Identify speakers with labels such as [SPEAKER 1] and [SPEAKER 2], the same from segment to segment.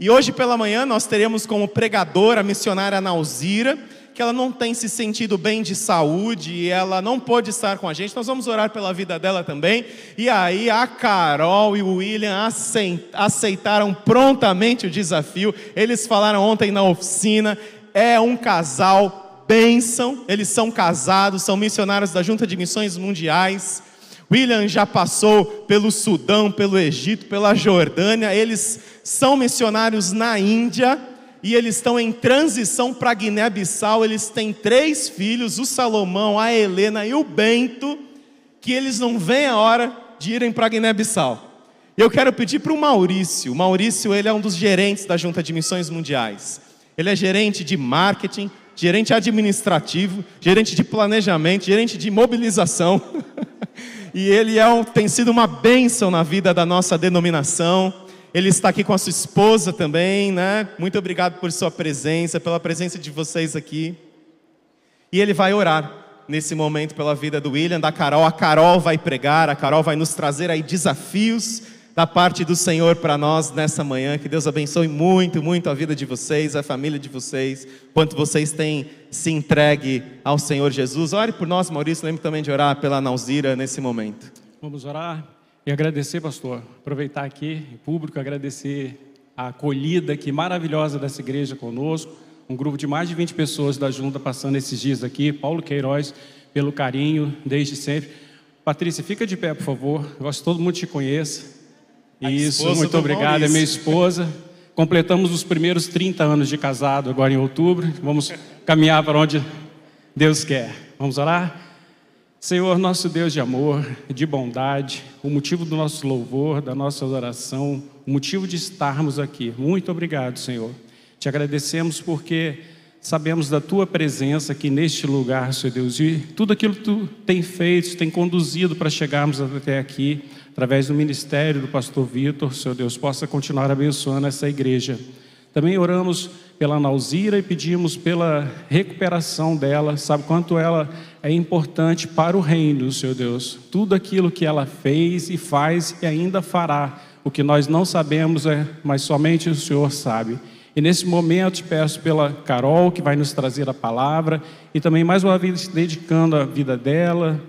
[SPEAKER 1] E hoje pela manhã nós teremos como pregadora a missionária Nauzira, que ela não tem se sentido bem de saúde e ela não pôde estar com a gente. Nós vamos orar pela vida dela também. E aí a Carol e o William aceitaram prontamente o desafio. Eles falaram ontem na oficina, é um casal bênção. Eles são casados, são missionários da Junta de Missões Mundiais. William já passou pelo Sudão, pelo Egito, pela Jordânia. Eles são missionários na Índia e eles estão em transição para Guiné-Bissau. Eles têm três filhos: o Salomão, a Helena e o Bento, que eles não veem a hora de irem para Guiné-Bissau. Eu quero pedir para o Maurício. O Maurício ele é um dos gerentes da Junta de Missões Mundiais. Ele é gerente de marketing, gerente administrativo, gerente de planejamento, gerente de mobilização. e ele é um, tem sido uma bênção na vida da nossa denominação. Ele está aqui com a sua esposa também, né? Muito obrigado por sua presença, pela presença de vocês aqui. E ele vai orar nesse momento pela vida do William, da Carol. A Carol vai pregar, a Carol vai nos trazer aí desafios da parte do Senhor para nós nessa manhã. Que Deus abençoe muito, muito a vida de vocês, a família de vocês, quanto vocês têm se entregue ao Senhor Jesus. Ore por nós, Maurício. Lembre também de orar pela Nauzira nesse momento.
[SPEAKER 2] Vamos orar e agradecer, pastor. Aproveitar aqui em público, agradecer a acolhida que maravilhosa dessa igreja conosco. Um grupo de mais de 20 pessoas da Junta passando esses dias aqui. Paulo Queiroz, pelo carinho, desde sempre. Patrícia, fica de pé, por favor. Eu gosto que todo mundo te conheça. Isso, muito obrigado. É minha esposa. Completamos os primeiros 30 anos de casado agora em outubro. Vamos caminhar para onde Deus quer. Vamos orar? Senhor, nosso Deus de amor, de bondade, o motivo do nosso louvor, da nossa adoração, o motivo de estarmos aqui. Muito obrigado, Senhor. Te agradecemos porque sabemos da tua presença aqui neste lugar, Senhor Deus, e tudo aquilo que tu tem feito, tem conduzido para chegarmos até aqui através do ministério do pastor Vitor, Senhor Deus, possa continuar abençoando essa igreja. Também oramos pela Nauzira e pedimos pela recuperação dela, sabe quanto ela é importante para o reino, Senhor Deus. Tudo aquilo que ela fez e faz e ainda fará, o que nós não sabemos, é, mas somente o Senhor sabe. E nesse momento peço pela Carol, que vai nos trazer a palavra, e também mais uma vez dedicando a vida dela,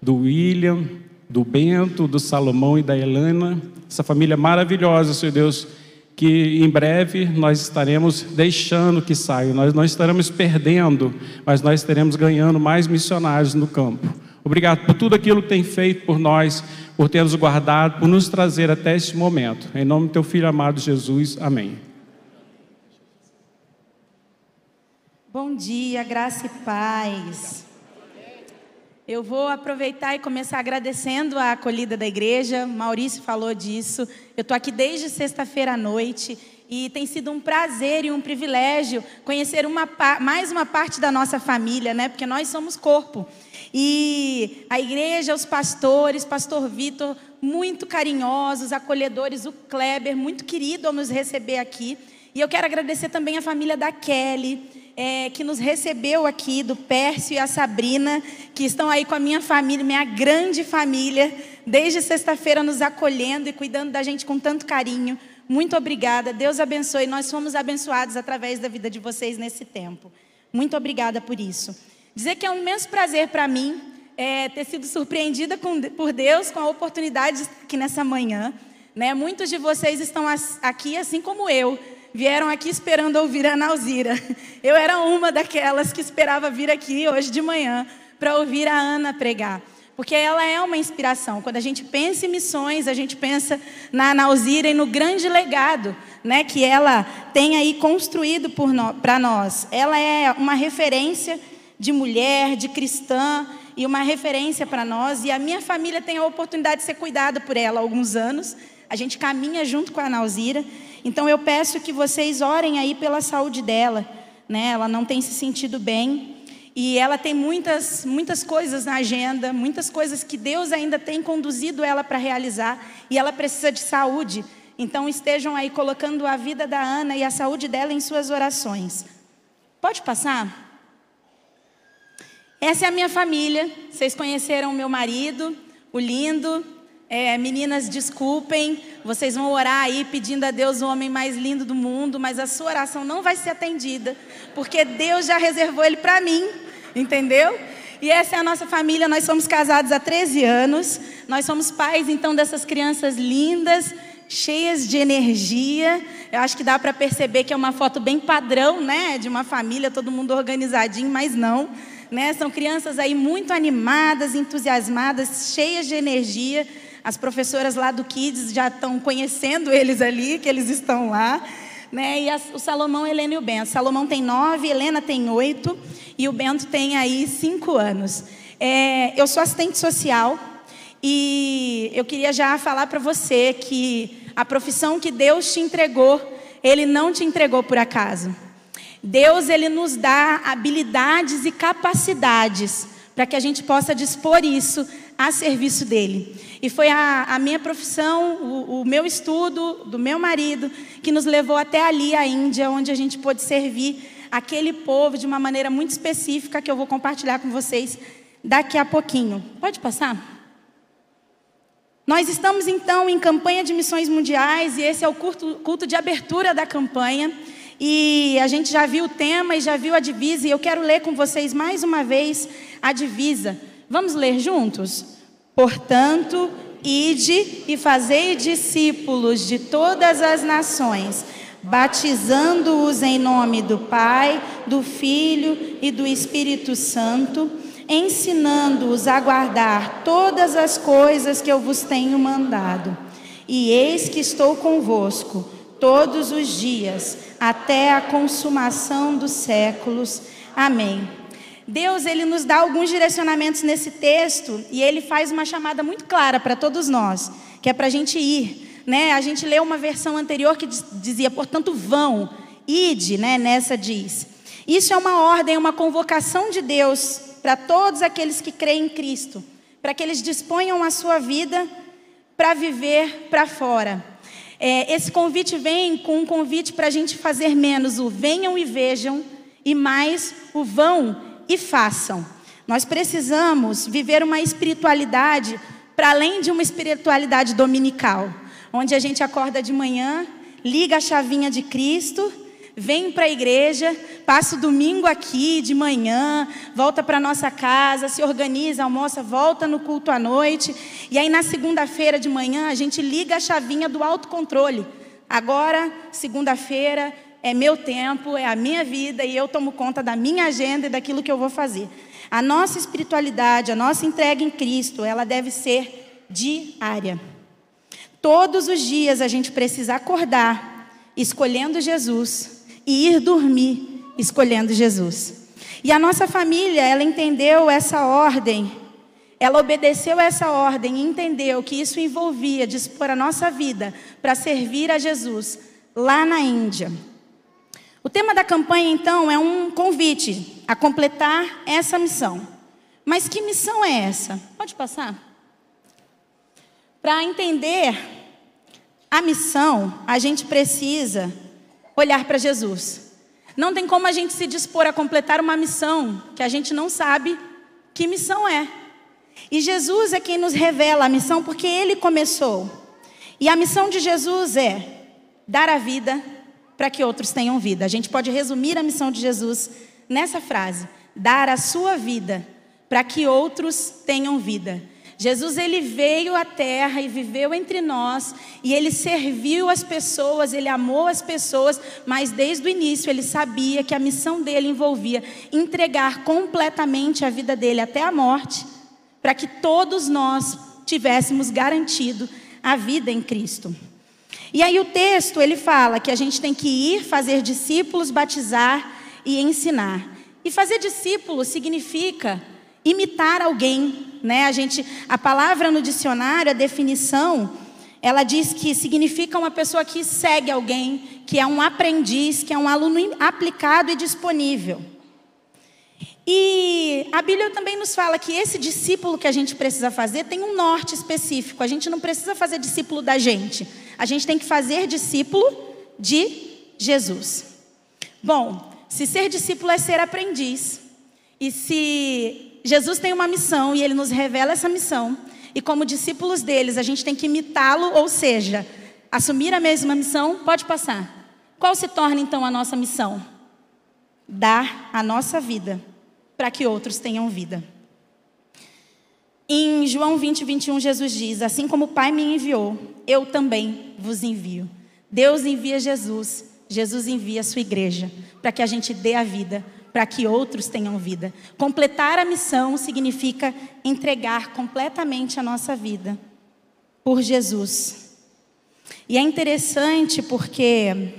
[SPEAKER 2] do William, do Bento, do Salomão e da Helena, essa família maravilhosa, Senhor Deus, que em breve nós estaremos deixando que saia, nós não estaremos perdendo, mas nós estaremos ganhando mais missionários no campo. Obrigado por tudo aquilo que tem feito por nós, por ter nos guardado, por nos trazer até este momento. Em nome do teu filho amado Jesus, amém.
[SPEAKER 3] Bom dia, graça e paz. Eu vou aproveitar e começar agradecendo a acolhida da igreja. Maurício falou disso. Eu estou aqui desde sexta-feira à noite e tem sido um prazer e um privilégio conhecer uma, mais uma parte da nossa família, né? Porque nós somos corpo. E a igreja, os pastores, pastor Vitor, muito carinhosos, acolhedores, o Kleber, muito querido ao nos receber aqui. E eu quero agradecer também a família da Kelly é, que nos recebeu aqui, do Pércio e a Sabrina, que estão aí com a minha família, minha grande família, desde sexta-feira nos acolhendo e cuidando da gente com tanto carinho. Muito obrigada, Deus abençoe. Nós fomos abençoados através da vida de vocês nesse tempo. Muito obrigada por isso. Dizer que é um imenso prazer para mim é, ter sido surpreendida com, por Deus com a oportunidade aqui nessa manhã. Né? Muitos de vocês estão aqui, assim como eu, vieram aqui esperando ouvir a Nauzira. Eu era uma daquelas que esperava vir aqui hoje de manhã para ouvir a Ana pregar. Porque ela é uma inspiração. Quando a gente pensa em missões, a gente pensa na Nauzira e no grande legado né, que ela tem aí construído para nós. Ela é uma referência de mulher, de cristã e uma referência para nós. E a minha família tem a oportunidade de ser cuidada por ela há alguns anos. A gente caminha junto com a Nauzira. Então eu peço que vocês orem aí pela saúde dela, né? Ela não tem se sentido bem e ela tem muitas muitas coisas na agenda, muitas coisas que Deus ainda tem conduzido ela para realizar e ela precisa de saúde. Então estejam aí colocando a vida da Ana e a saúde dela em suas orações. Pode passar? Essa é a minha família. Vocês conheceram o meu marido, o lindo, É, meninas, desculpem, vocês vão orar aí pedindo a Deus o homem mais lindo do mundo, mas a sua oração não vai ser atendida, porque Deus já reservou ele para mim, entendeu? E essa é a nossa família, nós somos casados há 13 anos, nós somos pais então dessas crianças lindas, cheias de energia. Eu acho que dá para perceber que é uma foto bem padrão, né, de uma família, todo mundo organizadinho, mas não, né? São crianças aí muito animadas, entusiasmadas, cheias de energia. As professoras lá do Kids já estão conhecendo eles ali, que eles estão lá. Né? E a, o Salomão, Helena e o Bento. Salomão tem nove, Helena tem oito e o Bento tem aí cinco anos. É, eu sou assistente social e eu queria já falar para você que a profissão que Deus te entregou, Ele não te entregou por acaso. Deus ele nos dá habilidades e capacidades para que a gente possa dispor isso a serviço dele. E foi a, a minha profissão, o, o, meu estudo do meu marido, que nos levou até ali, a Índia, onde a gente pôde servir aquele povo de uma maneira muito específica que eu vou compartilhar com vocês daqui a pouquinho. Pode passar? Nós estamos então em campanha de missões mundiais e esse é o culto, culto de abertura da campanha. E a gente já viu o tema e já viu a divisa, e eu quero ler com vocês mais uma vez a divisa. Vamos ler juntos? Portanto, ide e fazei discípulos de todas as nações, batizando-os em nome do Pai, do Filho e do Espírito Santo, ensinando-os a guardar todas as coisas que eu vos tenho mandado. E eis que estou convosco todos os dias, até a consumação dos séculos. Amém. Deus ele nos dá alguns direcionamentos nesse texto e ele faz uma chamada muito clara para todos nós, que é para a gente ir. Né? A gente leu uma versão anterior que dizia, portanto, vão, ide, né? nessa diz. Isso é uma ordem, uma convocação de Deus para todos aqueles que creem em Cristo, para que eles disponham a sua vida para viver para fora. É, esse convite vem com um convite para a gente fazer menos o venham e vejam e mais o vão e façam. Nós precisamos viver uma espiritualidade para além de uma espiritualidade dominical, onde a gente acorda de manhã, liga a chavinha de Cristo, vem para a igreja, passa o domingo aqui de manhã, volta para nossa casa, se organiza, almoça, volta no culto à noite, e aí na segunda-feira de manhã a gente liga a chavinha do autocontrole. Agora, segunda-feira, é meu tempo, é a minha vida e eu tomo conta da minha agenda e daquilo que eu vou fazer. A nossa espiritualidade, a nossa entrega em Cristo, ela deve ser diária. Todos os dias a gente precisa acordar escolhendo Jesus e ir dormir escolhendo Jesus. E a nossa família, ela entendeu essa ordem, ela obedeceu essa ordem e entendeu que isso envolvia dispor a nossa vida para servir a Jesus lá na Índia. O tema da campanha, então, é um convite a completar essa missão. Mas que missão é essa? Pode passar? Para entender a missão, a gente precisa olhar para Jesus. Não tem como a gente se dispor a completar uma missão que a gente não sabe que missão é. E Jesus é quem nos revela a missão porque ele começou. E a missão de Jesus é dar a vida para que outros tenham vida. A gente pode resumir a missão de Jesus nessa frase: dar a sua vida para que outros tenham vida. Jesus ele veio à terra e viveu entre nós, e ele serviu as pessoas, ele amou as pessoas, mas desde o início ele sabia que a missão dele envolvia entregar completamente a vida dele até a morte, para que todos nós tivéssemos garantido a vida em Cristo. E aí o texto ele fala que a gente tem que ir fazer discípulos, batizar e ensinar. E fazer discípulo significa imitar alguém, né? A gente, a palavra no dicionário, a definição, ela diz que significa uma pessoa que segue alguém, que é um aprendiz, que é um aluno aplicado e disponível. E a Bíblia também nos fala que esse discípulo que a gente precisa fazer tem um norte específico. A gente não precisa fazer discípulo da gente. A gente tem que fazer discípulo de Jesus. Bom, se ser discípulo é ser aprendiz, e se Jesus tem uma missão e ele nos revela essa missão, E como discípulos deles, a gente tem que imitá-lo, ou seja, assumir a mesma missão. Pode passar. Qual se torna então a nossa missão? Dar a nossa vida para que outros tenham vida. Em João 20, 21, Jesus diz: Assim como o Pai me enviou, eu também vos envio. Deus envia Jesus, Jesus envia a sua igreja, para que a gente dê a vida, para que outros tenham vida. Completar a missão significa entregar completamente a nossa vida por Jesus. E é interessante porque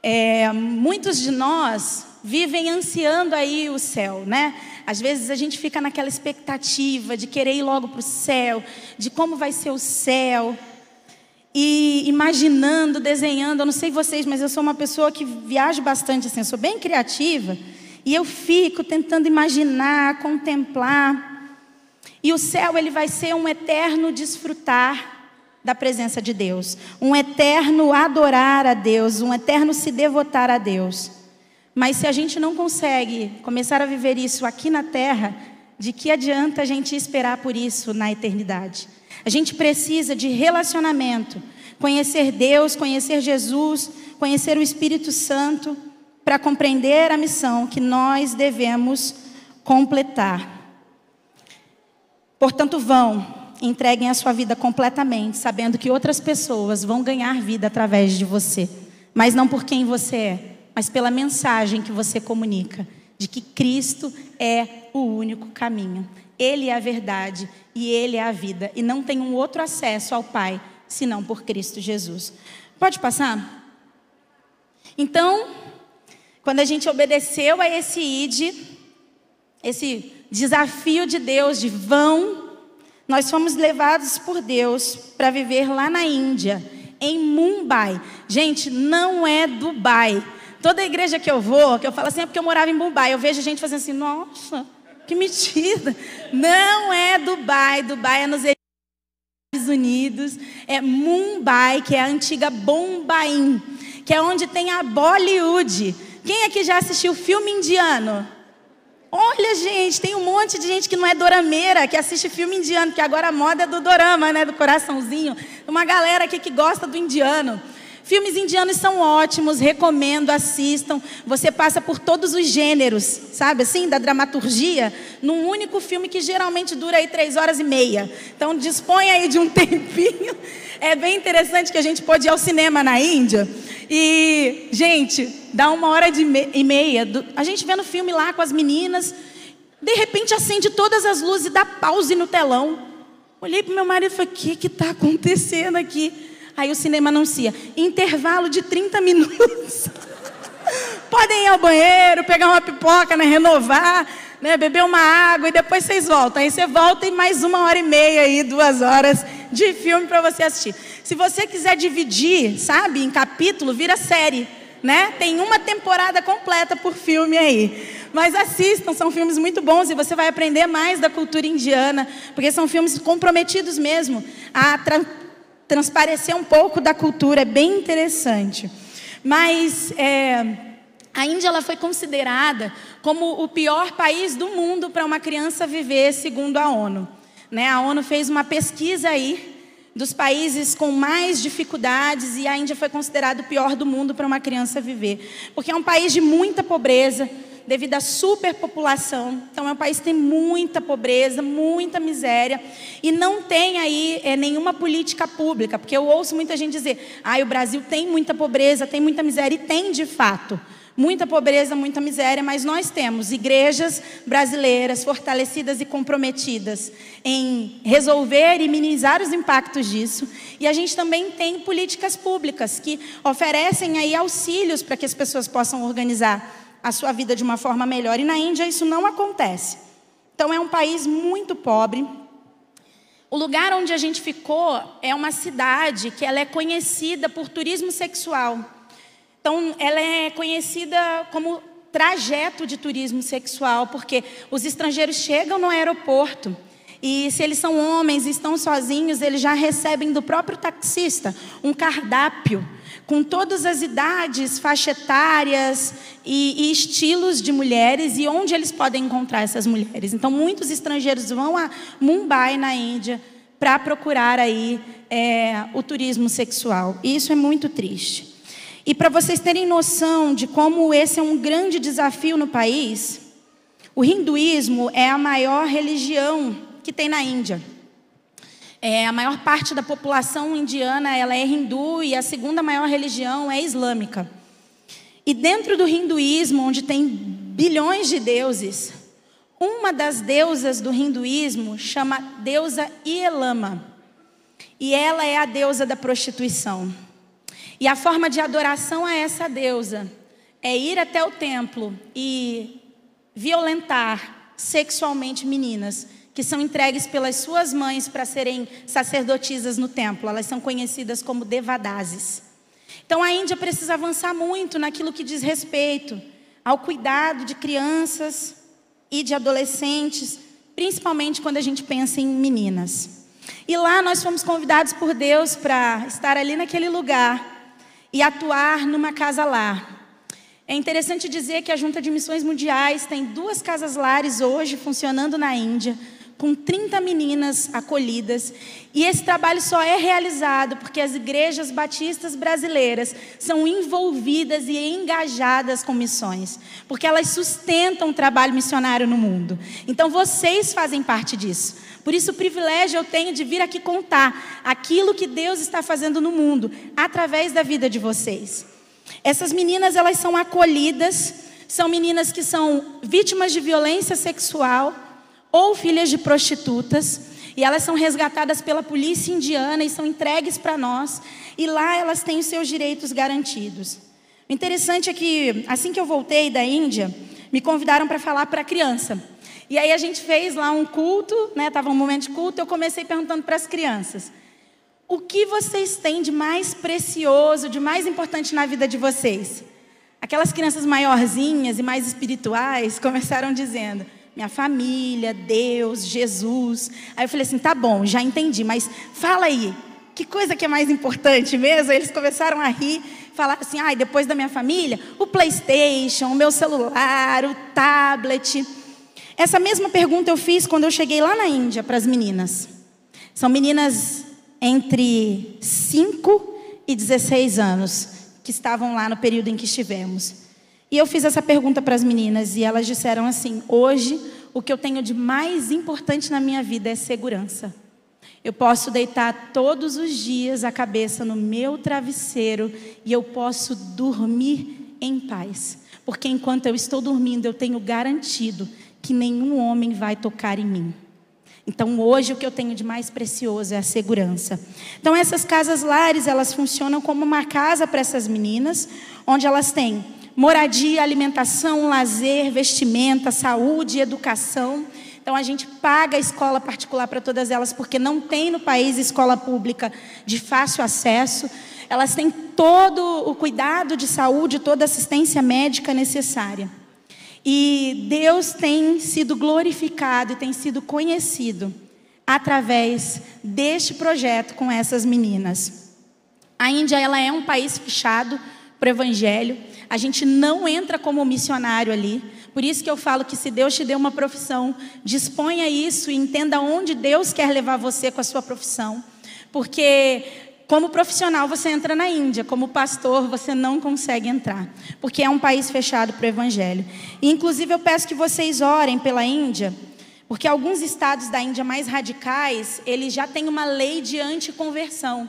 [SPEAKER 3] é, muitos de nós vivem ansiando aí o céu, né? Às vezes a gente fica naquela expectativa de querer ir logo para o céu, de como vai ser o céu. E imaginando, desenhando, eu não sei vocês, mas eu sou uma pessoa que viaja bastante assim, sou bem criativa. E eu fico tentando imaginar, contemplar. E o céu ele vai ser um eterno desfrutar da presença de Deus, um eterno adorar a Deus, um eterno se devotar a Deus. Mas se a gente não consegue começar a viver isso aqui na terra, de que adianta a gente esperar por isso na eternidade? A gente precisa de relacionamento, conhecer Deus, conhecer Jesus, conhecer o Espírito Santo, para compreender a missão que nós devemos completar. Portanto, vão, entreguem a sua vida completamente, sabendo que outras pessoas vão ganhar vida através de você, mas não por quem você é mas pela mensagem que você comunica de que Cristo é o único caminho. Ele é a verdade e ele é a vida e não tem um outro acesso ao Pai senão por Cristo Jesus. Pode passar? Então, quando a gente obedeceu a esse id, esse desafio de Deus de vão, nós fomos levados por Deus para viver lá na Índia, em Mumbai. Gente, não é Dubai. Toda igreja que eu vou, que eu falo assim, é porque eu morava em Dubai, eu vejo gente fazendo assim, nossa, que mentira. Não é Dubai, Dubai é nos Estados Unidos, é Mumbai, que é a antiga Bombaim, que é onde tem a Bollywood. Quem aqui já assistiu filme indiano? Olha, gente, tem um monte de gente que não é dorameira, que assiste filme indiano, que agora a moda é do dorama, né, do coraçãozinho. Uma galera aqui que gosta do indiano. Filmes indianos são ótimos, recomendo, assistam. Você passa por todos os gêneros, sabe assim, da dramaturgia, num único filme que geralmente dura aí três horas e meia. Então dispõe aí de um tempinho. É bem interessante que a gente pode ir ao cinema na Índia. E, gente, dá uma hora me e meia. Do... a gente vendo filme lá com as meninas. De repente acende todas as luzes e dá pause no telão. Olhei para meu marido e falei: o que está acontecendo aqui? Aí o cinema anuncia: intervalo de 30 minutos. Podem ir ao banheiro, pegar uma pipoca, né, renovar, né, beber uma água e depois vocês voltam. Aí você volta e mais uma hora e meia aí, duas horas de filme para você assistir. Se você quiser dividir, sabe, em capítulo, vira série. Né? Tem uma temporada completa por filme aí. Mas assistam, são filmes muito bons e você vai aprender mais da cultura indiana, porque são filmes comprometidos mesmo a transparecer um pouco da cultura, é bem interessante. Mas é, a Índia ela foi considerada como o pior país do mundo para uma criança viver, segundo a ONU. Né? A ONU fez uma pesquisa aí dos países com mais dificuldades e a Índia foi considerado o pior do mundo para uma criança viver, porque é um país de muita pobreza, devido à superpopulação. Então, é um país que tem muita pobreza, muita miséria, e não tem aí é, nenhuma política pública, porque eu ouço muita gente dizer: ah, o Brasil tem muita pobreza, tem muita miséria, e tem de fato. Muita pobreza, muita miséria, mas nós temos igrejas brasileiras fortalecidas e comprometidas em resolver e minimizar os impactos disso. E a gente também tem políticas públicas que oferecem aí auxílios para que as pessoas possam organizar a sua vida de uma forma melhor. E na Índia isso não acontece. Então é um país muito pobre. O lugar onde a gente ficou é uma cidade que ela é conhecida por turismo sexual. Então ela é conhecida como trajeto de turismo sexual, porque os estrangeiros chegam no aeroporto e se eles são homens e estão sozinhos, eles já recebem do próprio taxista um cardápio com todas as idades, faixa etárias e, e, estilos de mulheres e onde eles podem encontrar essas mulheres. Então, muitos estrangeiros vão a Mumbai, na Índia, para procurar aí é, o turismo sexual. E isso é muito triste. E para vocês terem noção de como esse é um grande desafio no país, o hinduísmo é a maior religião que tem na Índia. É, a maior parte da população indiana ela é hindu e a segunda maior religião é islâmica. E dentro do hinduísmo, onde tem bilhões de deuses, uma das deusas do hinduísmo chama deusa Ielama. E ela é a deusa da prostituição. E a forma de adoração a essa deusa é ir até o templo e violentar sexualmente meninas que são entregues pelas suas mães para serem sacerdotisas no templo. Elas são conhecidas como devadases. Então a Índia precisa avançar muito naquilo que diz respeito ao cuidado de crianças e de adolescentes, principalmente quando a gente pensa em meninas. E lá nós fomos convidados por Deus para estar ali naquele lugar e atuar numa casa lá. É interessante dizer que a Junta de Missões Mundiais tem duas casas lares hoje funcionando na Índia, com 30 meninas acolhidas. E esse trabalho só é realizado porque as igrejas batistas brasileiras são envolvidas e engajadas com missões, porque elas sustentam o trabalho missionário no mundo. Então vocês fazem parte disso. Por isso o privilégio eu tenho de vir aqui contar aquilo que Deus está fazendo no mundo através da vida de vocês. Essas meninas elas são acolhidas, são meninas que são vítimas de violência sexual ou filhas de prostitutas, e elas são resgatadas pela polícia indiana e são entregues para nós, e lá elas têm os seus direitos garantidos. O interessante é que, assim que eu voltei da Índia, me convidaram para falar para a criança. E aí a gente fez lá um culto, né? Um momento de culto, eu comecei perguntando para as crianças: "O que vocês têm de mais precioso, de mais importante na vida de vocês?" Aquelas crianças maiorzinhas e mais espirituais começaram dizendo: minha família, Deus, Jesus. Aí eu falei assim: tá bom, já entendi, mas fala aí, que coisa que é mais importante mesmo? Aí eles começaram a rir, falar assim: ai, ah, depois da minha família, o PlayStation, o meu celular, o tablet. Essa mesma pergunta eu fiz quando eu cheguei lá na Índia para as meninas. São meninas entre 5 e 16 anos que estavam lá no período em que estivemos. E eu fiz essa pergunta para as meninas e elas disseram assim: hoje o que eu tenho de mais importante na minha vida é segurança. Eu posso deitar todos os dias a cabeça no meu travesseiro e eu posso dormir em paz. Porque enquanto eu estou dormindo, eu tenho garantido que nenhum homem vai tocar em mim. Então, hoje o que eu tenho de mais precioso é a segurança. Então, essas casas lares, elas funcionam como uma casa para essas meninas, onde elas têm moradia, alimentação, lazer, vestimenta, saúde, educação. Então a gente paga a escola particular para todas elas, porque não tem no país escola pública de fácil acesso. Elas têm todo o cuidado de saúde, toda a assistência médica necessária. E Deus tem sido glorificado e tem sido conhecido através deste projeto com essas meninas. A Índia ela é um país fechado para o evangelho. A gente não entra como missionário ali. Por isso que eu falo que se Deus te deu uma profissão, disponha isso e entenda onde Deus quer levar você com a sua profissão. Porque como profissional você entra na Índia, como pastor você não consegue entrar, porque é um país fechado para o evangelho. E, inclusive eu peço que vocês orem pela Índia, porque alguns estados da Índia mais radicais, eles já têm uma lei de anticonversão.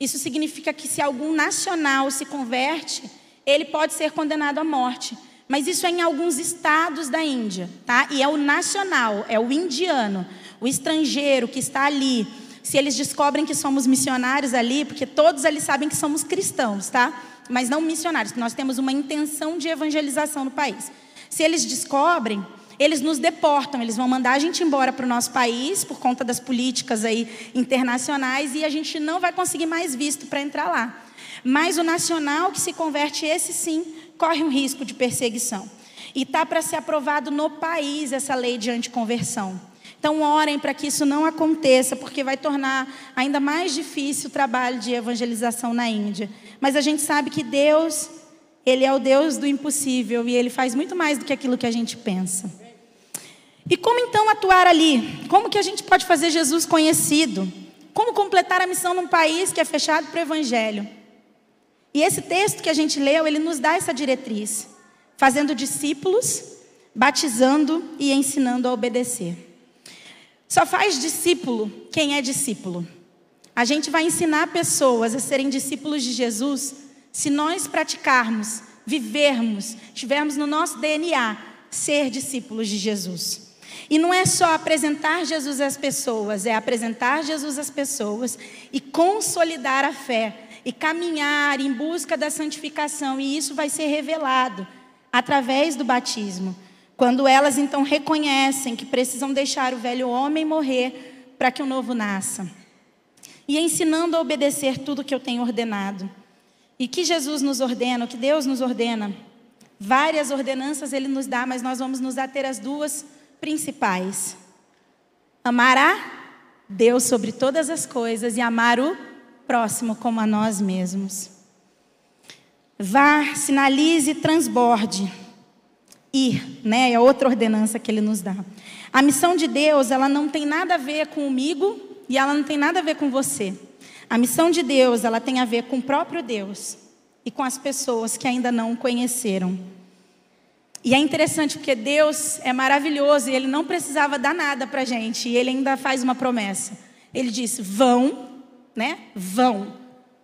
[SPEAKER 3] Isso significa que se algum nacional se converte, ele pode ser condenado à morte. Mas isso é em alguns estados da Índia, tá? E é o nacional, é o indiano, o estrangeiro que está ali. Se eles descobrem que somos missionários ali, porque todos ali sabem que somos cristãos, tá? Mas não missionários, que nós temos uma intenção de evangelização no país. Se eles descobrem, eles nos deportam, eles vão mandar a gente embora para o nosso país por conta das políticas aí internacionais e a gente não vai conseguir mais visto para entrar lá. Mas o nacional que se converte, esse sim, corre um risco de perseguição. E está para ser aprovado no país essa lei de anticonversão. Então, orem para que isso não aconteça, porque vai tornar ainda mais difícil o trabalho de evangelização na Índia. mas a gente sabe que Deus, Ele é o Deus do impossível e Ele faz muito mais do que aquilo que a gente pensa. E como então atuar ali? Como que a gente pode fazer Jesus conhecido? Como completar a missão num país que é fechado para o Evangelho? E esse texto que a gente leu, ele nos dá essa diretriz: fazendo discípulos, batizando e ensinando a obedecer. Só faz discípulo quem é discípulo. A gente vai ensinar pessoas a serem discípulos de Jesus se nós praticarmos, vivermos, tivermos no nosso DNA ser discípulos de Jesus. E não é só apresentar Jesus às pessoas, é apresentar Jesus às pessoas e consolidar a fé e caminhar em busca da santificação, e isso vai ser revelado através do batismo. Quando elas então reconhecem que precisam deixar o velho homem morrer para que o novo nasça. E ensinando a obedecer tudo que eu tenho ordenado. E que Jesus nos ordena, o que Deus nos ordena. Várias ordenanças ele nos dá, mas nós vamos nos ater às duas principais: amar a Deus sobre todas as coisas e amar o próximo como a nós mesmos. Vá, sinalize, transborde. Ir, né? É outra ordenança que ele nos dá. A missão de Deus, ela não tem nada a ver comigo e ela não tem nada a ver com você. A missão de Deus, ela tem a ver com o próprio Deus e com as pessoas que ainda não o conheceram. E é interessante porque Deus é maravilhoso e Ele não precisava dar nada para gente. E Ele ainda faz uma promessa. Ele disse: vão, né? Vão,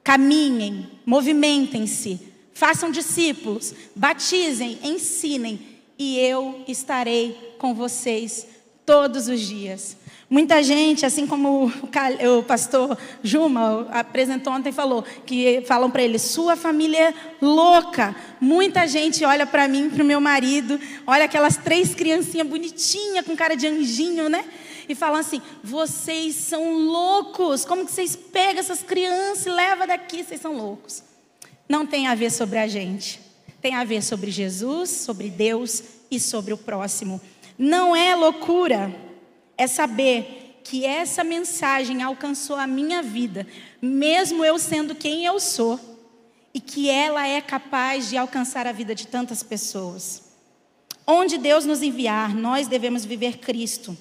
[SPEAKER 3] caminhem, movimentem-se, façam discípulos, batizem, ensinem, e eu estarei com vocês todos os dias. Muita gente, assim como o pastor Juma apresentou ontem, falou que falam para ele: sua família é louca. Muita gente olha para mim, para o meu marido, olha aquelas três criancinhas bonitinhas com cara de anjinho, né? E falam assim: vocês são loucos. Como que vocês pegam essas crianças e levam daqui? Vocês são loucos. Não tem a ver sobre a gente. Tem a ver sobre Jesus, sobre Deus e sobre o próximo. Não é loucura é saber que essa mensagem alcançou a minha vida, mesmo eu sendo quem eu sou, e que ela é capaz de alcançar a vida de tantas pessoas. Onde Deus nos enviar, nós devemos viver Cristo,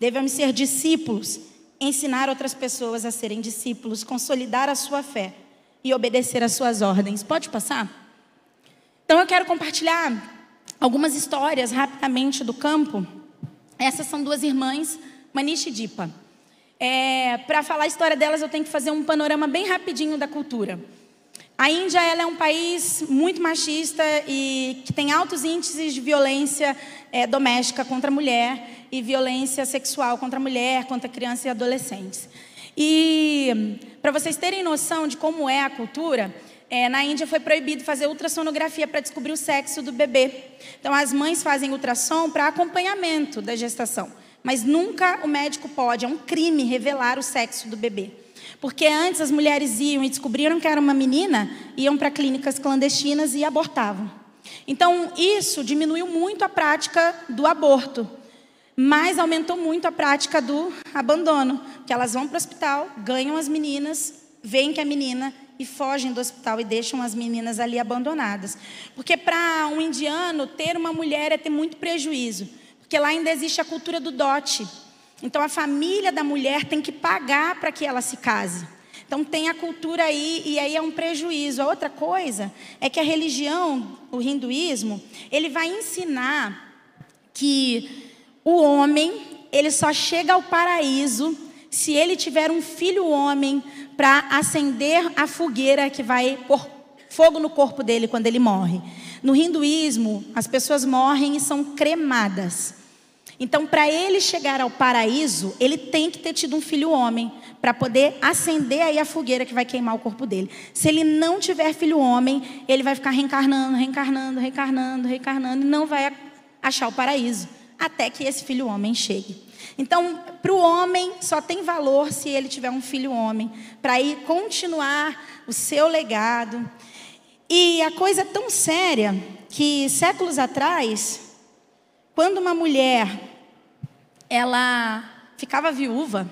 [SPEAKER 3] devemos ser discípulos, ensinar outras pessoas a serem discípulos, consolidar a sua fé e obedecer às suas ordens. Pode passar? Então eu quero compartilhar algumas histórias rapidamente do campo essas são duas irmãs, Manish e Dipa. É, Para falar a história delas, eu tenho que fazer um panorama bem rapidinho da cultura. A Índia ela é um país muito machista e que tem altos índices de violência é, doméstica contra a mulher e violência sexual contra a mulher, contra crianças e adolescentes. E para vocês terem noção de como é a cultura, é, na Índia foi proibido fazer ultrassonografia para descobrir o sexo do bebê. Então, as mães fazem ultrassom para acompanhamento da gestação. Mas nunca o médico pode, é um crime revelar o sexo do bebê. Porque antes as mulheres iam e descobriram que era uma menina, iam para clínicas clandestinas e abortavam. Então, isso diminuiu muito a prática do aborto, mas aumentou muito a prática do abandono, que elas vão para o hospital, ganham as meninas, veem que a menina e fogem do hospital e deixam as meninas ali abandonadas. Porque para um indiano, ter uma mulher é ter muito prejuízo. Porque lá ainda existe a cultura do dote. Então a família da mulher tem que pagar para que ela se case. Então tem a cultura aí e aí é um prejuízo. A outra coisa é que a religião, o hinduísmo, ele vai ensinar que o homem, ele só chega ao paraíso se ele tiver um filho homem para acender a fogueira que vai pôr fogo no corpo dele quando ele morre. No hinduísmo, as pessoas morrem e são cremadas. Então, para ele chegar ao paraíso, ele tem que ter tido um filho homem para poder acender aí a fogueira que vai queimar o corpo dele. Se ele não tiver filho homem, ele vai ficar reencarnando, reencarnando, reencarnando, reencarnando e não vai achar o paraíso até que esse filho homem chegue. Então, para o homem, só tem valor se ele tiver um filho homem, para ir continuar o seu legado. E a coisa é tão séria que séculos atrás, quando uma mulher ela ficava viúva,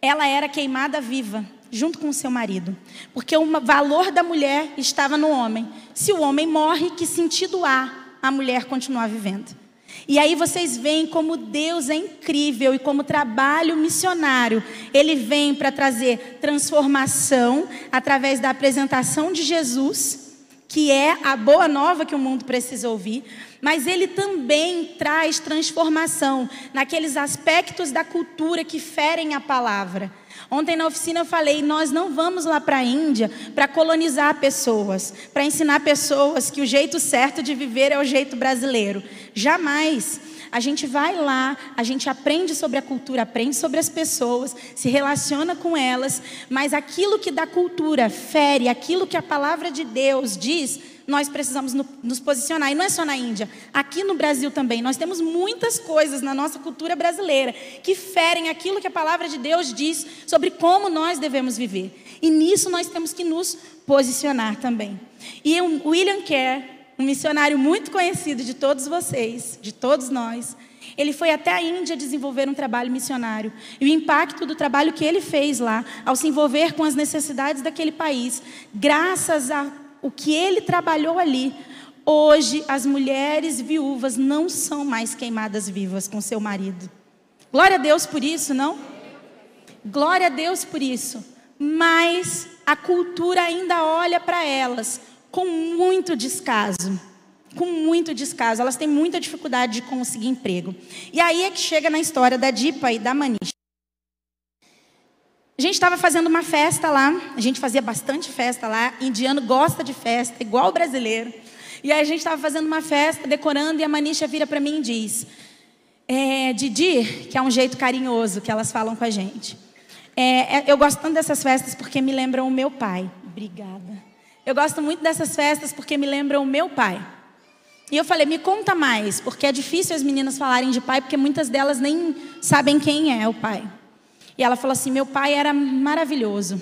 [SPEAKER 3] ela era queimada viva junto com o seu marido. Porque o valor da mulher estava no homem. Se o homem morre, que sentido há a mulher continuar vivendo? E aí vocês veem como Deus é incrível e como trabalho missionário, ele vem para trazer transformação através da apresentação de Jesus, que é a boa nova que o mundo precisa ouvir, mas ele também traz transformação naqueles aspectos da cultura que ferem a palavra. Ontem na oficina eu falei: nós não vamos lá para a Índia para colonizar pessoas, para ensinar pessoas que o jeito certo de viver é o jeito brasileiro. Jamais. A gente vai lá, a gente aprende sobre a cultura, aprende sobre as pessoas, se relaciona com elas, mas aquilo que da cultura fere, aquilo que a palavra de Deus diz, nós precisamos nos posicionar. E não é só na Índia, aqui no Brasil também. Nós temos muitas coisas na nossa cultura brasileira que ferem aquilo que a palavra de Deus diz sobre como nós devemos viver. E nisso nós temos que nos posicionar também. E o William Kerr, um missionário muito conhecido de todos vocês, de todos nós, ele foi até a Índia desenvolver um trabalho missionário. E o impacto do trabalho que ele fez lá, ao se envolver com as necessidades daquele país, graças a o que ele trabalhou ali. Hoje, as mulheres viúvas não são mais queimadas vivas com seu marido. Glória a Deus por isso, não? Glória a Deus por isso. Mas a cultura ainda olha para elas com muito descaso. Com muito descaso. Elas têm muita dificuldade de conseguir emprego. E aí é que chega na história da Dipa e da Manish. A gente estava fazendo uma festa lá, a gente fazia bastante festa lá, indiano gosta de festa, igual brasileiro. E aí a gente estava fazendo uma festa, decorando, e a Manisha vira para mim e diz: é, Didi, que é um jeito carinhoso que elas falam com a gente. É, é, eu gosto tanto dessas festas porque me lembram o meu pai. Obrigada. Eu gosto muito dessas festas porque me lembram o meu pai. E eu falei, me conta mais, porque é difícil as meninas falarem de pai, porque muitas delas nem sabem quem é o pai. E ela falou assim: meu pai era maravilhoso.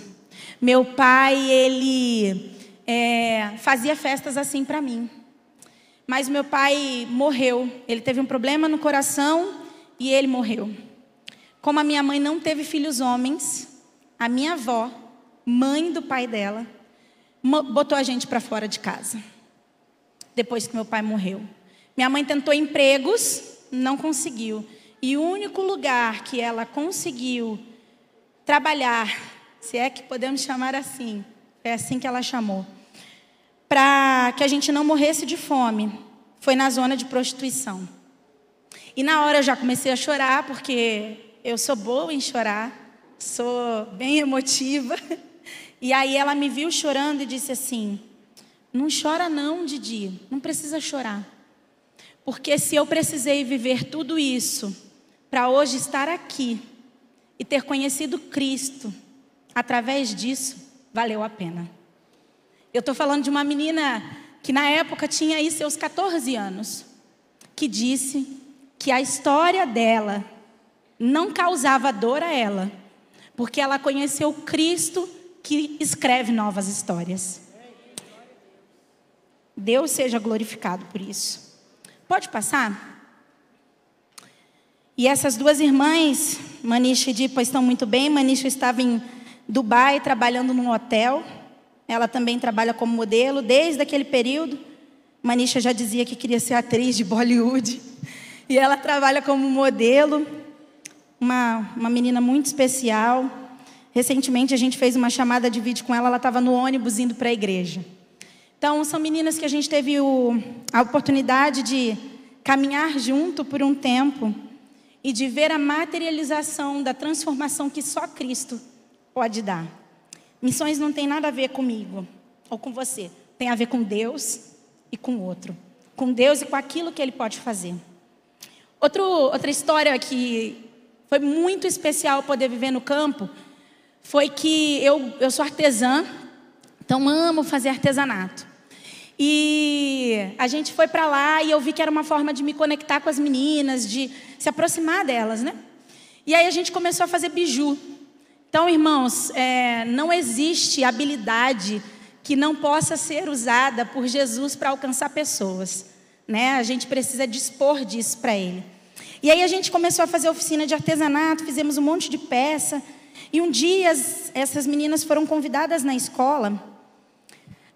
[SPEAKER 3] Meu pai, ele é, fazia festas assim para mim. Mas meu pai morreu. Ele teve um problema no coração e ele morreu. Como a minha mãe não teve filhos homens, a minha avó, mãe do pai dela, botou a gente para fora de casa. Depois que meu pai morreu. Minha mãe tentou empregos, não conseguiu. E o único lugar que ela conseguiu trabalhar, se é que podemos chamar assim, é assim que ela chamou, para que a gente não morresse de fome, foi na zona de prostituição. E na hora eu já comecei a chorar, porque eu sou boa em chorar, sou bem emotiva. E aí ela me viu chorando e disse assim: Não chora, não, Didi, não precisa chorar. Porque se eu precisei viver tudo isso para hoje estar aqui, e ter conhecido Cristo através disso valeu a pena. Eu estou falando de uma menina que na época tinha aí seus 14 anos, que disse que a história dela não causava dor a ela, porque ela conheceu Cristo que escreve novas histórias. Deus seja glorificado por isso. Pode passar? E essas duas irmãs, Manisha e Dipa, estão muito bem. Manisha estava em Dubai trabalhando num hotel. Ela também trabalha como modelo desde aquele período. Manisha já dizia que queria ser atriz de Bollywood. E ela trabalha como modelo. Uma, uma menina muito especial. Recentemente a gente fez uma chamada de vídeo com ela. Ela estava no ônibus indo para a igreja. Então, são meninas que a gente teve o, a oportunidade de caminhar junto por um tempo e de ver a materialização da transformação que só Cristo pode dar. Missões não tem nada a ver comigo ou com você, tem a ver com Deus e com o outro, com Deus e com aquilo que Ele pode fazer. Outro, outra história que foi muito especial poder viver no campo foi que eu, eu sou artesã, então amo fazer artesanato. E a gente foi para lá e eu vi que era uma forma de me conectar com as meninas, de se aproximar delas, né? E aí a gente começou a fazer biju. Então, irmãos, é, não existe habilidade que não possa ser usada por Jesus para alcançar pessoas, né? A gente precisa dispor disso para Ele. E aí a gente começou a fazer oficina de artesanato, fizemos um monte de peça. E um dia essas meninas foram convidadas na escola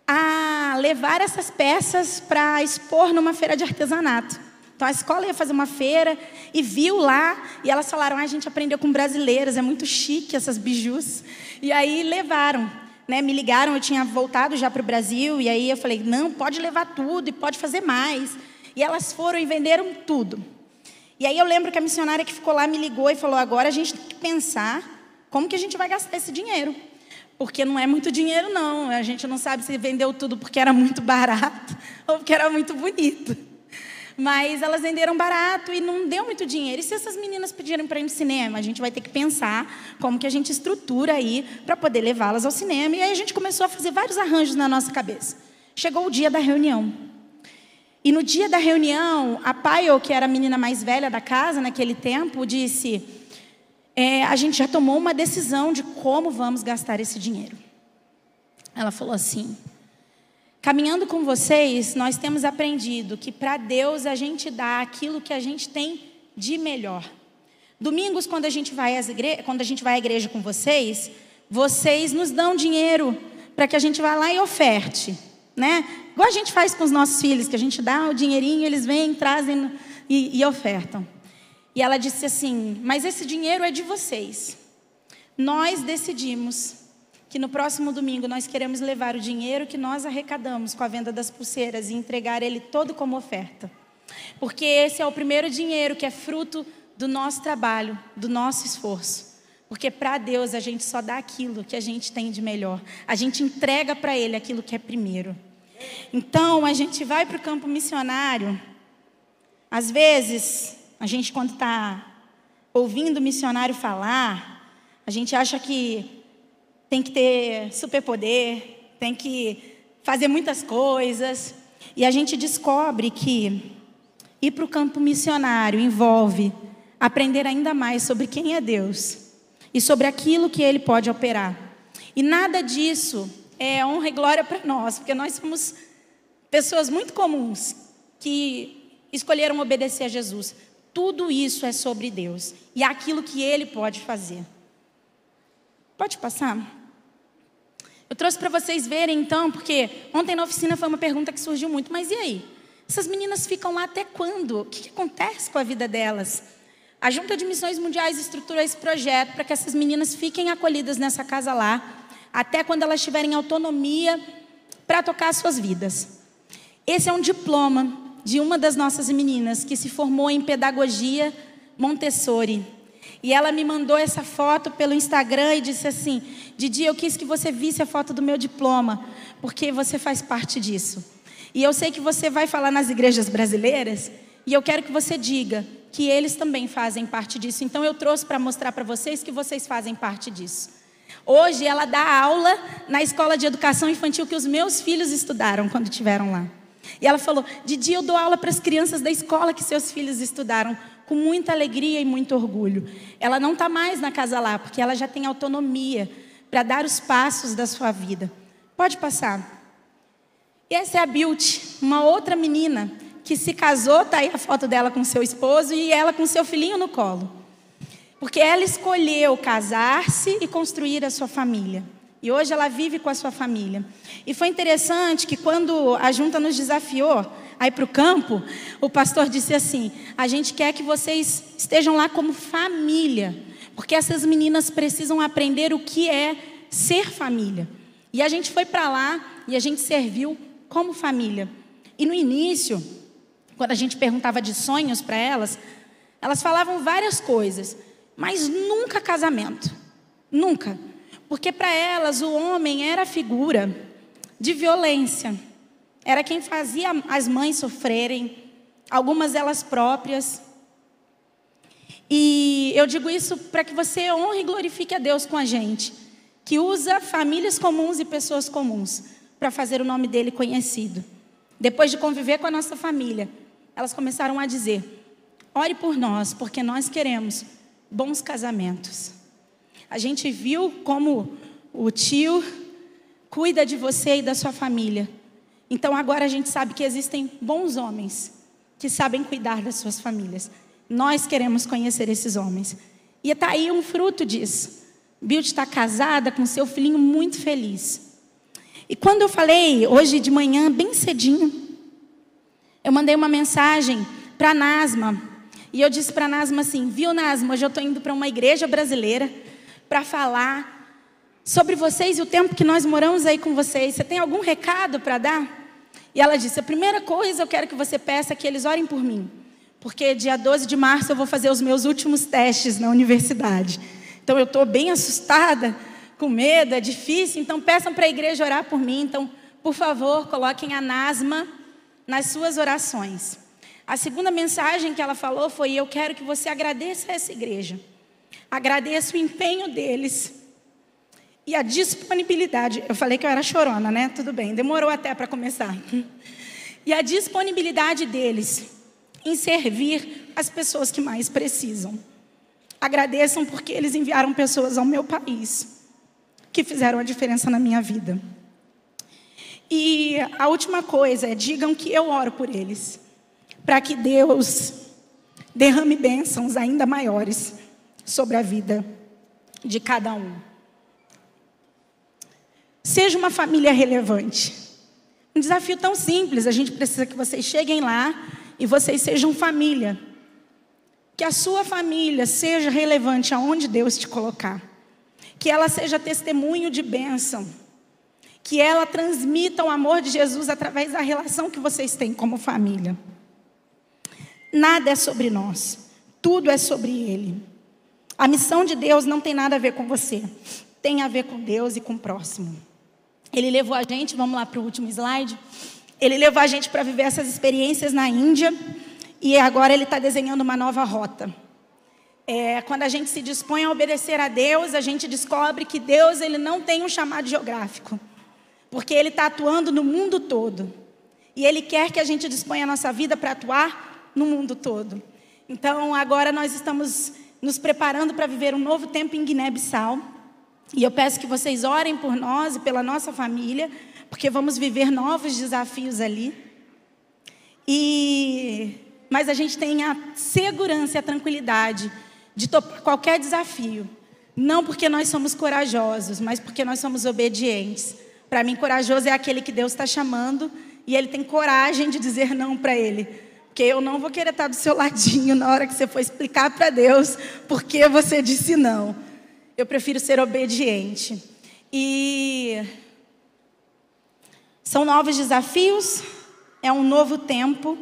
[SPEAKER 3] a levar essas peças para expor numa feira de artesanato. Então a escola ia fazer uma feira e viu lá, e elas falaram: ah, a gente aprendeu com brasileiras, é muito chique essas bijus. E aí levaram, né? Me ligaram, eu tinha voltado já para o Brasil, e aí eu falei: não, pode levar tudo e pode fazer mais. E elas foram e venderam tudo. E aí eu lembro que a missionária que ficou lá me ligou e falou: agora a gente tem que pensar como que a gente vai gastar esse dinheiro. Porque não é muito dinheiro, não. A gente não sabe se vendeu tudo porque era muito barato ou porque era muito bonito. Mas elas venderam barato e não deu muito dinheiro. E se essas meninas pedirem para ir no cinema? A gente vai ter que pensar como que a gente estrutura aí para poder levá-las ao cinema. E aí a gente começou a fazer vários arranjos na nossa cabeça. Chegou o dia da reunião. E no dia da reunião, a Paio, que era a menina mais velha da casa naquele tempo, disse: é, A gente já tomou uma decisão de como vamos gastar esse dinheiro. Ela falou assim: Caminhando com vocês, nós temos aprendido que para Deus a gente dá aquilo que a gente tem de melhor. Domingos, quando a gente vai, igre... quando a gente vai à igreja com vocês, vocês nos dão dinheiro para que a gente vá lá e oferte, né? Igual a gente faz com os nossos filhos, que a gente dá o dinheirinho, eles vêm, trazem e, e ofertam. E ela disse assim: Mas esse dinheiro é de vocês. Nós decidimos que no próximo domingo nós queremos levar o dinheiro que nós arrecadamos com a venda das pulseiras e entregar ele todo como oferta. Porque esse é o primeiro dinheiro que é fruto do nosso trabalho, do nosso esforço. Porque para Deus a gente só dá aquilo que a gente tem de melhor. A gente entrega para Ele aquilo que é primeiro. Então a gente vai para o campo missionário. Às vezes, a gente quando está ouvindo o missionário falar, a gente acha que tem que ter superpoder, tem que fazer muitas coisas. E a gente descobre que ir para o campo missionário envolve aprender ainda mais sobre quem é Deus e sobre aquilo que Ele pode operar. E nada disso é honra e glória para nós, porque nós somos pessoas muito comuns que escolheram obedecer a Jesus. Tudo isso é sobre Deus e aquilo que Ele pode fazer. Pode passar? Eu trouxe para vocês verem então, porque ontem na oficina foi uma pergunta que surgiu muito, mas e aí? Essas meninas ficam lá até quando? O que, que acontece com a vida delas? A Junta de Missões Mundiais estrutura esse projeto para que essas meninas fiquem acolhidas nessa casa lá, até quando elas tiverem autonomia para tocar suas vidas. Esse é um diploma de uma das nossas meninas que se formou em pedagogia Montessori. E ela me mandou essa foto pelo Instagram e disse assim: Didi, eu quis que você visse a foto do meu diploma, porque você faz parte disso. E eu sei que você vai falar nas igrejas brasileiras, e eu quero que você diga que eles também fazem parte disso. Então eu trouxe para mostrar para vocês que vocês fazem parte disso. Hoje ela dá aula na escola de educação infantil que os meus filhos estudaram quando estiveram lá. E ela falou: Didi, eu dou aula para as crianças da escola que seus filhos estudaram com muita alegria e muito orgulho. Ela não está mais na casa lá, porque ela já tem autonomia para dar os passos da sua vida. Pode passar. E essa é a Beauty, uma outra menina que se casou, está aí a foto dela com seu esposo e ela com seu filhinho no colo. Porque ela escolheu casar-se e construir a sua família. E hoje ela vive com a sua família. E foi interessante que quando a junta nos desafiou a ir para o campo, o pastor disse assim: a gente quer que vocês estejam lá como família, porque essas meninas precisam aprender o que é ser família. E a gente foi para lá e a gente serviu como família. E no início, quando a gente perguntava de sonhos para elas, elas falavam várias coisas, mas nunca casamento. Nunca. Porque para elas o homem era figura de violência. Era quem fazia as mães sofrerem, algumas delas próprias. E eu digo isso para que você honre e glorifique a Deus com a gente, que usa famílias comuns e pessoas comuns para fazer o nome dele conhecido. Depois de conviver com a nossa família, elas começaram a dizer: ore por nós, porque nós queremos bons casamentos. A gente viu como o tio cuida de você e da sua família. Então agora a gente sabe que existem bons homens que sabem cuidar das suas famílias. Nós queremos conhecer esses homens. E está aí um fruto disso. Bild está casada com seu filhinho muito feliz. E quando eu falei, hoje de manhã, bem cedinho, eu mandei uma mensagem para Nasma. E eu disse para Nasma assim: Viu, Nasma, hoje eu estou indo para uma igreja brasileira para falar sobre vocês e o tempo que nós moramos aí com vocês. Você tem algum recado para dar? E ela disse: A primeira coisa eu quero que você peça é que eles orem por mim. Porque dia 12 de março eu vou fazer os meus últimos testes na universidade. Então eu estou bem assustada, com medo, é difícil. Então peçam para a igreja orar por mim. Então, por favor, coloquem a Nasma nas suas orações. A segunda mensagem que ela falou foi: Eu quero que você agradeça a essa igreja. Agradeça o empenho deles e a disponibilidade. Eu falei que eu era chorona, né? Tudo bem, demorou até para começar. E a disponibilidade deles em servir as pessoas que mais precisam. Agradeçam porque eles enviaram pessoas ao meu país que fizeram a diferença na minha vida. E a última coisa é: digam que eu oro por eles, para que Deus derrame bênçãos ainda maiores sobre a vida de cada um. Seja uma família relevante. Um desafio tão simples, a gente precisa que vocês cheguem lá e vocês sejam família. Que a sua família seja relevante aonde Deus te colocar. Que ela seja testemunho de bênção. Que ela transmita o amor de Jesus através da relação que vocês têm como família. Nada é sobre nós, tudo é sobre Ele. A missão de Deus não tem nada a ver com você, tem a ver com Deus e com o próximo. Ele levou a gente, vamos lá para o último slide. Ele levou a gente para viver essas experiências na Índia e agora ele está desenhando uma nova rota. É, quando a gente se dispõe a obedecer a Deus, a gente descobre que Deus ele não tem um chamado geográfico, porque Ele está atuando no mundo todo. E Ele quer que a gente disponha a nossa vida para atuar no mundo todo. Então, agora nós estamos nos preparando para viver um novo tempo em Guiné-Bissau. E eu peço que vocês orem por nós e pela nossa família, porque vamos viver novos desafios ali. E mas a gente tem a segurança e a tranquilidade de topar qualquer desafio. Não porque nós somos corajosos, mas porque nós somos obedientes. Para mim, corajoso é aquele que Deus está chamando e ele tem coragem de dizer não para ele. Porque eu não vou querer estar do seu ladinho na hora que você for explicar para Deus por que você disse não. Eu prefiro ser obediente. E são novos desafios, é um novo tempo,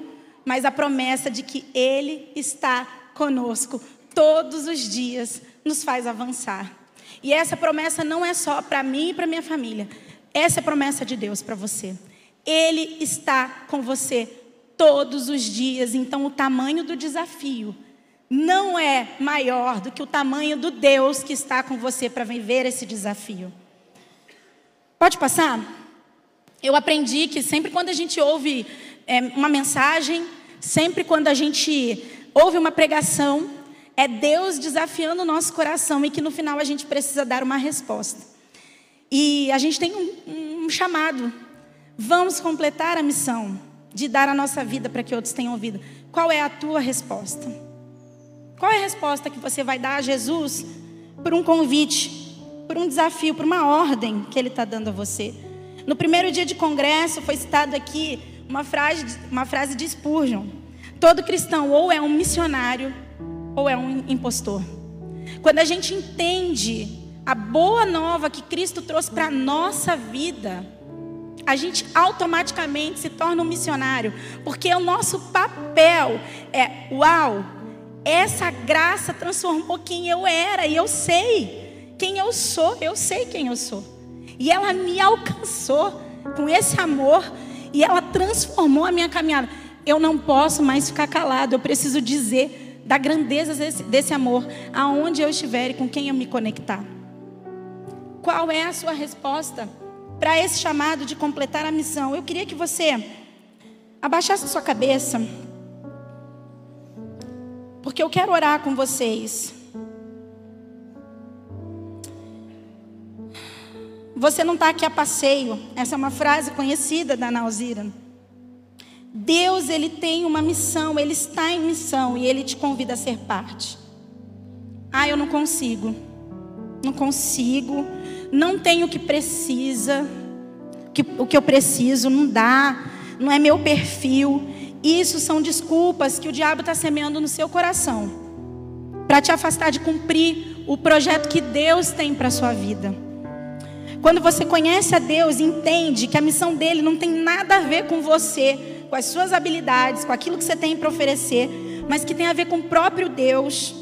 [SPEAKER 3] mas a promessa de que Ele está conosco todos os dias nos faz avançar. E essa promessa não é só para mim e para minha família. Essa é a promessa de Deus para você. Ele está com você todos os dias. Então, o tamanho do desafio não é maior do que o tamanho do Deus que está com você para viver esse desafio. Pode passar? Eu aprendi que sempre quando a gente ouve é, uma mensagem, sempre quando a gente ouve uma pregação, é Deus desafiando o nosso coração e que no final a gente precisa dar uma resposta. E a gente tem um, um chamado. Vamos completar a missão de dar a nossa vida para que outros tenham vida. Qual é a tua resposta? Qual é a resposta que você vai dar a Jesus por um convite, por um desafio, por uma ordem que Ele está dando a você? No primeiro dia de congresso foi citado aqui uma frase, uma frase de Spurgeon: todo cristão ou é um missionário ou é um impostor. Quando a gente entende a boa nova que Cristo trouxe para a nossa vida, a gente automaticamente se torna um missionário, porque o nosso papel é: uau, essa graça transformou quem eu era e eu sei quem eu sou, eu sei quem eu sou. E ela me alcançou com esse amor e ela transformou a minha caminhada. Eu não posso mais ficar calado, eu preciso dizer da grandeza desse, desse amor aonde eu estiver e com quem eu me conectar. Qual é a sua resposta para esse chamado de completar a missão? Eu queria que você abaixasse a sua cabeça. Porque eu quero orar com vocês. Você não está aqui a passeio. Essa é uma frase conhecida da Nauzira. Deus, ele tem uma missão, ele está em missão e ele te convida a ser parte. Ah, eu não consigo. não consigo, não tenho o que precisa, que, o que eu preciso, não dá, não é meu perfil. Isso são desculpas que o diabo está semeando no seu coração para te afastar de cumprir o projeto que Deus tem para a sua vida. Quando você conhece a Deus, entende que a missão dele não tem nada a ver com você, com as suas habilidades, com aquilo que você tem para oferecer, mas que tem a ver com o próprio Deus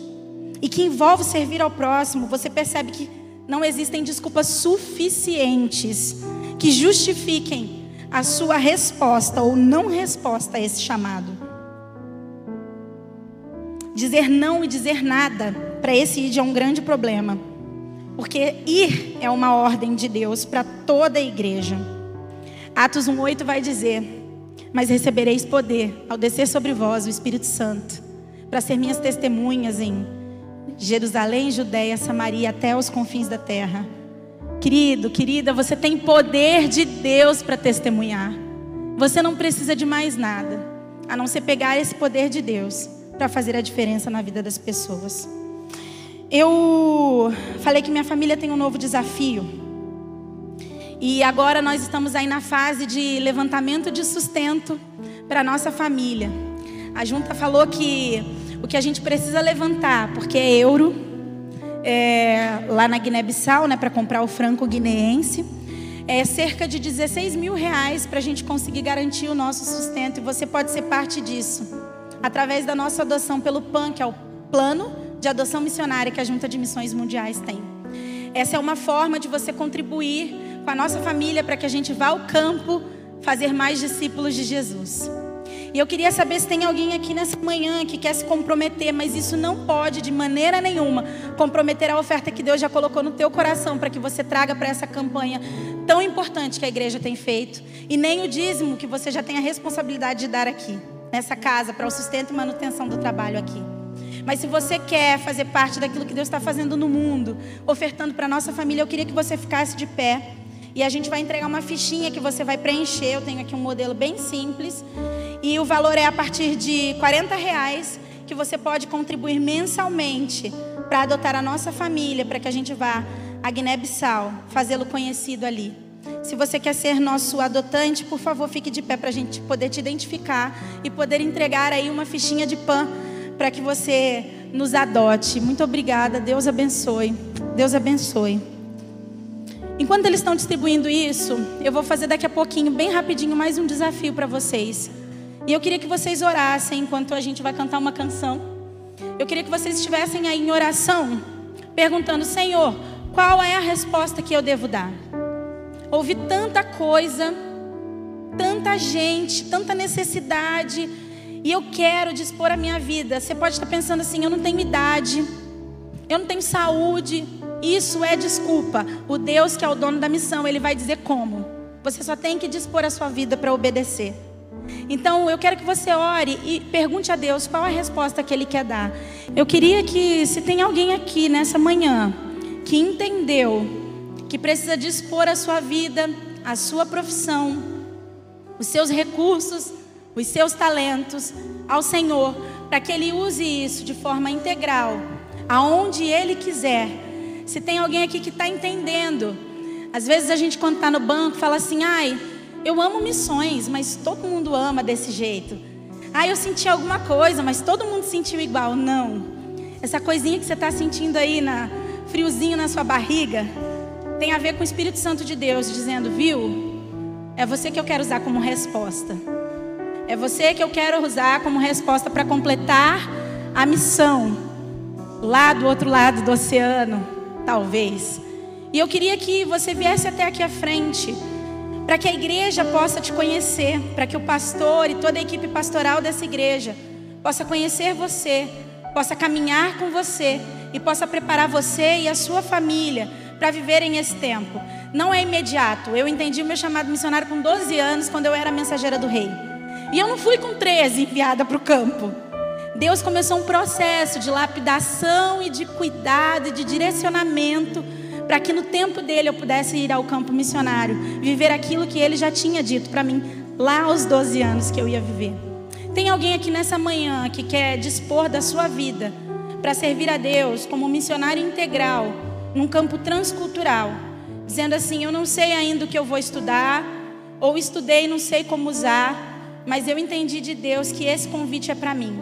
[SPEAKER 3] e que envolve servir ao próximo, você percebe que não existem desculpas suficientes que justifiquem a sua resposta ou não resposta a esse chamado. Dizer não e dizer nada para esse id é um grande problema, porque ir é uma ordem de Deus para toda a igreja. Atos 1:8 vai dizer: "Mas recebereis poder ao descer sobre vós o Espírito Santo, para ser minhas testemunhas em Jerusalém, Judéia, Samaria, até os confins da terra. Querido, querida, você tem poder de Deus para testemunhar. Você não precisa de mais nada, a não ser pegar esse poder de Deus para fazer a diferença na vida das pessoas. Eu falei que minha família tem um novo desafio. E agora nós estamos aí na fase de levantamento de sustento para nossa família. A junta falou que o que a gente precisa levantar, porque é euro, é, lá na Guiné-Bissau, né, para comprar o franco guineense, é cerca de 16 mil reais para a gente conseguir garantir o nosso sustento. E você pode ser parte disso, através da nossa adoção pelo PAN, que é o Plano de Adoção Missionária que a Junta de Missões Mundiais tem. Essa é uma forma de você contribuir com a nossa família para que a gente vá ao campo fazer mais discípulos de Jesus. E eu queria saber se tem alguém aqui nessa manhã que quer se comprometer, mas isso não pode de maneira nenhuma comprometer a oferta que Deus já colocou no teu coração para que você traga para essa campanha tão importante que a igreja tem feito, e nem o dízimo que você já tem a responsabilidade de dar aqui, nessa casa, para o sustento e manutenção do trabalho aqui. Mas se você quer fazer parte daquilo que Deus está fazendo no mundo, ofertando para nossa família, eu queria que você ficasse de pé. E a gente vai entregar uma fichinha que você vai preencher. Eu tenho aqui um modelo bem simples. E o valor é a partir de 40 reais que você pode contribuir mensalmente para adotar a nossa família, para que a gente vá a Guiné-Bissau, fazê-lo conhecido ali. Se você quer ser nosso adotante, por favor, fique de pé para a gente poder te identificar e poder entregar aí uma fichinha de pão para que você nos adote. Muito obrigada. Deus abençoe. Deus abençoe. Enquanto eles estão distribuindo isso, eu vou fazer daqui a pouquinho, bem rapidinho, mais um desafio para vocês. E eu queria que vocês orassem enquanto a gente vai cantar uma canção. Eu queria que vocês estivessem aí em oração, perguntando: Senhor, qual é a resposta que eu devo dar? Ouvi tanta coisa, tanta gente, tanta necessidade, e eu quero dispor a minha vida. Você pode estar pensando assim: eu não tenho idade, eu não tenho saúde. Isso é desculpa. O Deus que é o dono da missão, ele vai dizer como. Você só tem que dispor a sua vida para obedecer. Então, eu quero que você ore e pergunte a Deus qual a resposta que Ele quer dar. Eu queria que, se tem alguém aqui nessa manhã que entendeu que precisa dispor a sua vida, a sua profissão, os seus recursos, os seus talentos ao Senhor, para que Ele use isso de forma integral, aonde Ele quiser. Se tem alguém aqui que está entendendo, às vezes a gente, quando está no banco, fala assim: ai. Eu amo missões, mas todo mundo ama desse jeito. Ah, eu senti alguma coisa, mas todo mundo sentiu igual. Não. Essa coisinha que você está sentindo aí, na friozinho na sua barriga, tem a ver com o Espírito Santo de Deus, dizendo, viu? É você que eu quero usar como resposta. É você que eu quero usar como resposta para completar a missão. Lá do outro lado do oceano, talvez. E eu queria que você viesse até aqui à frente para que a igreja possa te conhecer, para que o pastor e toda a equipe pastoral dessa igreja possa conhecer você, possa caminhar com você e possa preparar você e a sua família para viverem esse tempo. Não é imediato. Eu entendi o meu chamado missionário com 12 anos, quando eu era mensageira do rei. E eu não fui com 13 enviada para o campo. Deus começou um processo de lapidação e de cuidado e de direcionamento para que no tempo dele eu pudesse ir ao campo missionário, viver aquilo que ele já tinha dito para mim lá aos 12 anos que eu ia viver. Tem alguém aqui nessa manhã que quer dispor da sua vida para servir a Deus como missionário integral, num campo transcultural, dizendo assim: Eu não sei ainda o que eu vou estudar, ou estudei e não sei como usar, mas eu entendi de Deus que esse convite é para mim.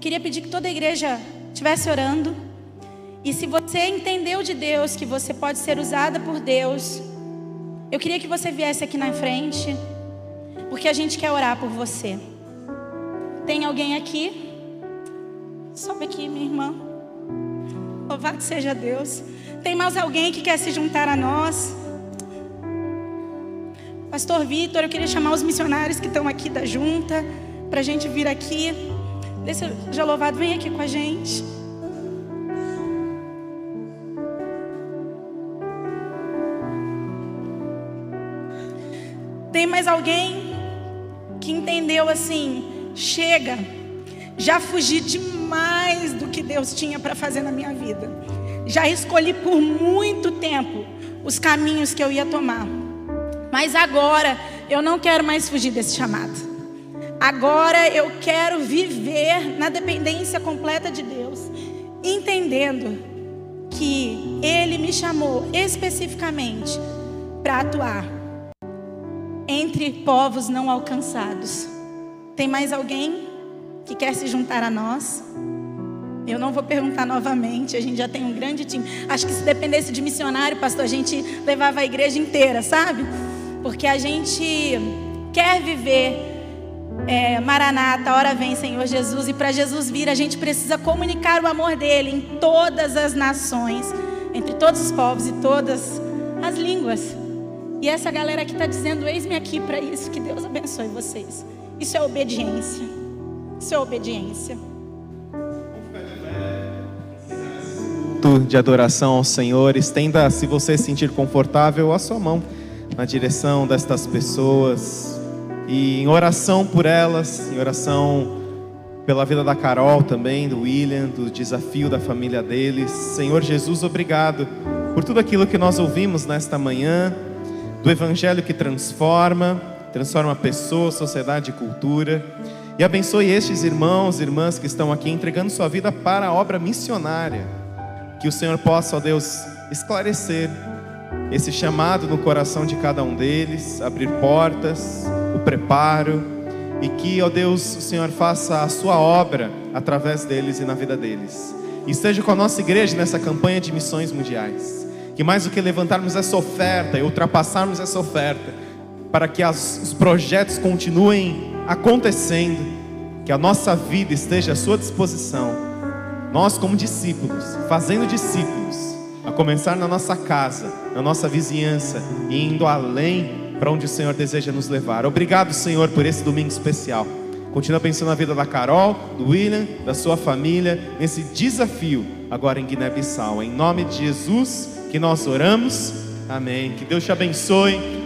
[SPEAKER 3] Queria pedir que toda a igreja estivesse orando. E se você entendeu de Deus que você pode ser usada por Deus, eu queria que você viesse aqui na frente, porque a gente quer orar por você. Tem alguém aqui? Sobe aqui, minha irmã. Louvado seja Deus. Tem mais alguém que quer se juntar a nós? Pastor Vitor, eu queria chamar os missionários que estão aqui da junta, para a gente vir aqui. Seja louvado, vem aqui com a gente. Tem mais alguém que entendeu assim? Chega, já fugi demais do que Deus tinha para fazer na minha vida. Já escolhi por muito tempo os caminhos que eu ia tomar. Mas agora eu não quero mais fugir desse chamado. Agora eu quero viver na dependência completa de Deus, entendendo que Ele me chamou especificamente para atuar entre povos não alcançados. Tem mais alguém que quer se juntar a nós? Eu não vou perguntar novamente, a gente já tem um grande time. Acho que se dependesse de missionário, pastor, a gente levava a igreja inteira, sabe? Porque a gente quer viver é, Maranata, hora vem, Senhor Jesus. E para Jesus vir, a gente precisa comunicar o amor dele em todas as nações, entre todos os povos e todas as línguas. E essa galera que está dizendo: Eis-me aqui para isso. Que Deus abençoe vocês. Isso é obediência. Isso é obediência.
[SPEAKER 1] De adoração ao Senhor, estenda, se você se sentir confortável, a sua mão na direção destas pessoas e em oração por elas, em oração pela vida da Carol também, do William, do desafio da família deles. Senhor Jesus, obrigado por tudo aquilo que nós ouvimos nesta manhã, do Evangelho que transforma, transforma pessoa, sociedade e cultura. E abençoe estes irmãos e irmãs que estão aqui entregando sua vida para a obra missionária. Que o Senhor possa, ó Deus, esclarecer esse chamado no coração de cada um deles, abrir portas, o preparo, e que, ó Deus, o Senhor faça a sua obra através deles e na vida deles. E esteja com a nossa igreja nessa campanha de missões mundiais. Que mais do que levantarmos essa oferta e ultrapassarmos essa oferta, para que as, os projetos continuem acontecendo, que a nossa vida esteja à sua disposição. Nós, como discípulos, fazendo discípulos, a começar na nossa casa, na nossa vizinhança e indo além para onde o Senhor deseja nos levar. Obrigado, Senhor, por esse domingo especial. Continua pensando na vida da Carol, do William, da sua família, nesse desafio agora em Guiné-Bissau. Em nome de Jesus que nós oramos. Amém. Que Deus te abençoe.